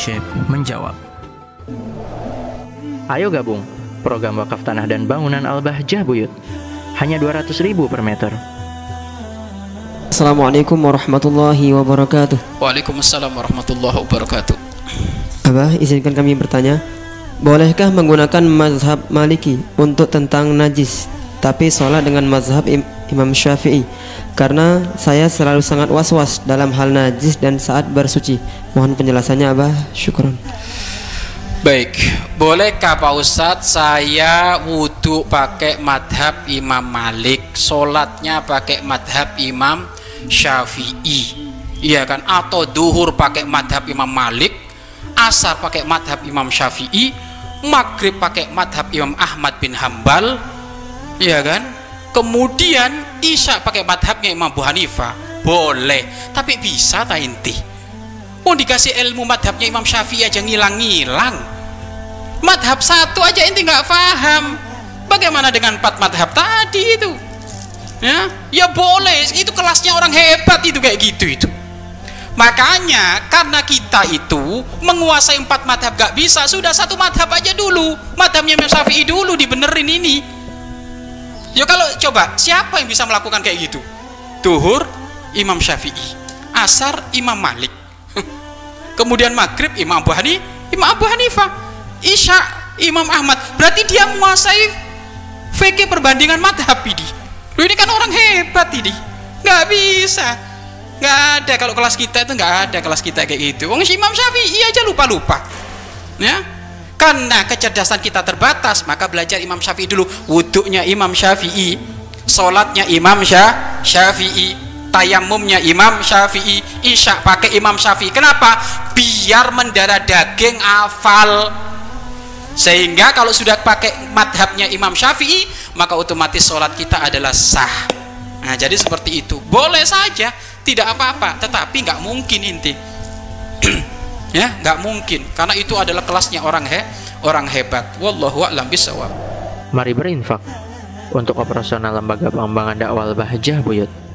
Syekh menjawab. Ayo gabung program wakaf tanah dan bangunan Al-Bahjah Buyut. Hanya 200 ribu per meter. Assalamualaikum warahmatullahi wabarakatuh. Waalaikumsalam warahmatullahi wabarakatuh. Abah, izinkan kami bertanya, bolehkah menggunakan mazhab Maliki untuk tentang najis, tapi sholat dengan mazhab Im- Imam Syafi'i? Karena saya selalu sangat was-was dalam hal najis dan saat bersuci. Mohon penjelasannya, Abah. Syukron. Baik, bolehkah Pak Ustadz saya wudhu pakai madhab Imam Malik, sholatnya pakai madhab Imam Syafi'i, iya kan? Atau duhur pakai madhab Imam Malik, asar pakai madhab Imam Syafi'i, maghrib pakai madhab Imam Ahmad bin Hambal, iya kan? Kemudian isya pakai madhabnya Imam Abu Hanifah, boleh. Tapi bisa tak inti? Mau dikasih ilmu madhabnya Imam Syafi'i aja ngilang-ngilang. Madhab satu aja inti nggak paham. Bagaimana dengan empat madhab tadi itu? Ya, ya boleh. Itu kelasnya orang hebat itu kayak gitu itu. Makanya karena kita itu menguasai empat madhab gak bisa, sudah satu madhab aja dulu. Madhabnya Imam Syafi'i dulu dibenerin ini. Ya kalau coba siapa yang bisa melakukan kayak gitu? Duhur Imam Syafi'i, Asar Imam Malik, kemudian maghrib Imam Abu Hani, Imam Abu Hanifah, Isya Imam Ahmad. Berarti dia menguasai fikih perbandingan madhab ini. Lu ini kan orang hebat ini. Nggak bisa. Nggak ada kalau kelas kita itu nggak ada kelas kita kayak gitu. Wong Imam Syafi'i aja lupa-lupa. Ya. Karena kecerdasan kita terbatas, maka belajar Imam Syafi'i dulu. Wuduknya Imam Syafi'i, sholatnya Imam Syafi'i, tayamumnya Imam Syafi'i, isya pakai Imam Syafi'i. Kenapa? Biar mendarah daging afal. Sehingga kalau sudah pakai madhabnya Imam Syafi'i, maka otomatis sholat kita adalah sah. Nah, jadi seperti itu. Boleh saja, tidak apa-apa, tetapi nggak mungkin inti. Ya, nggak mungkin karena itu adalah kelasnya orang he, orang hebat. Wallahu a'lam bishawab. Mari berinfak untuk operasional lembaga pengembangan dakwah Al-Bahjah Buyut.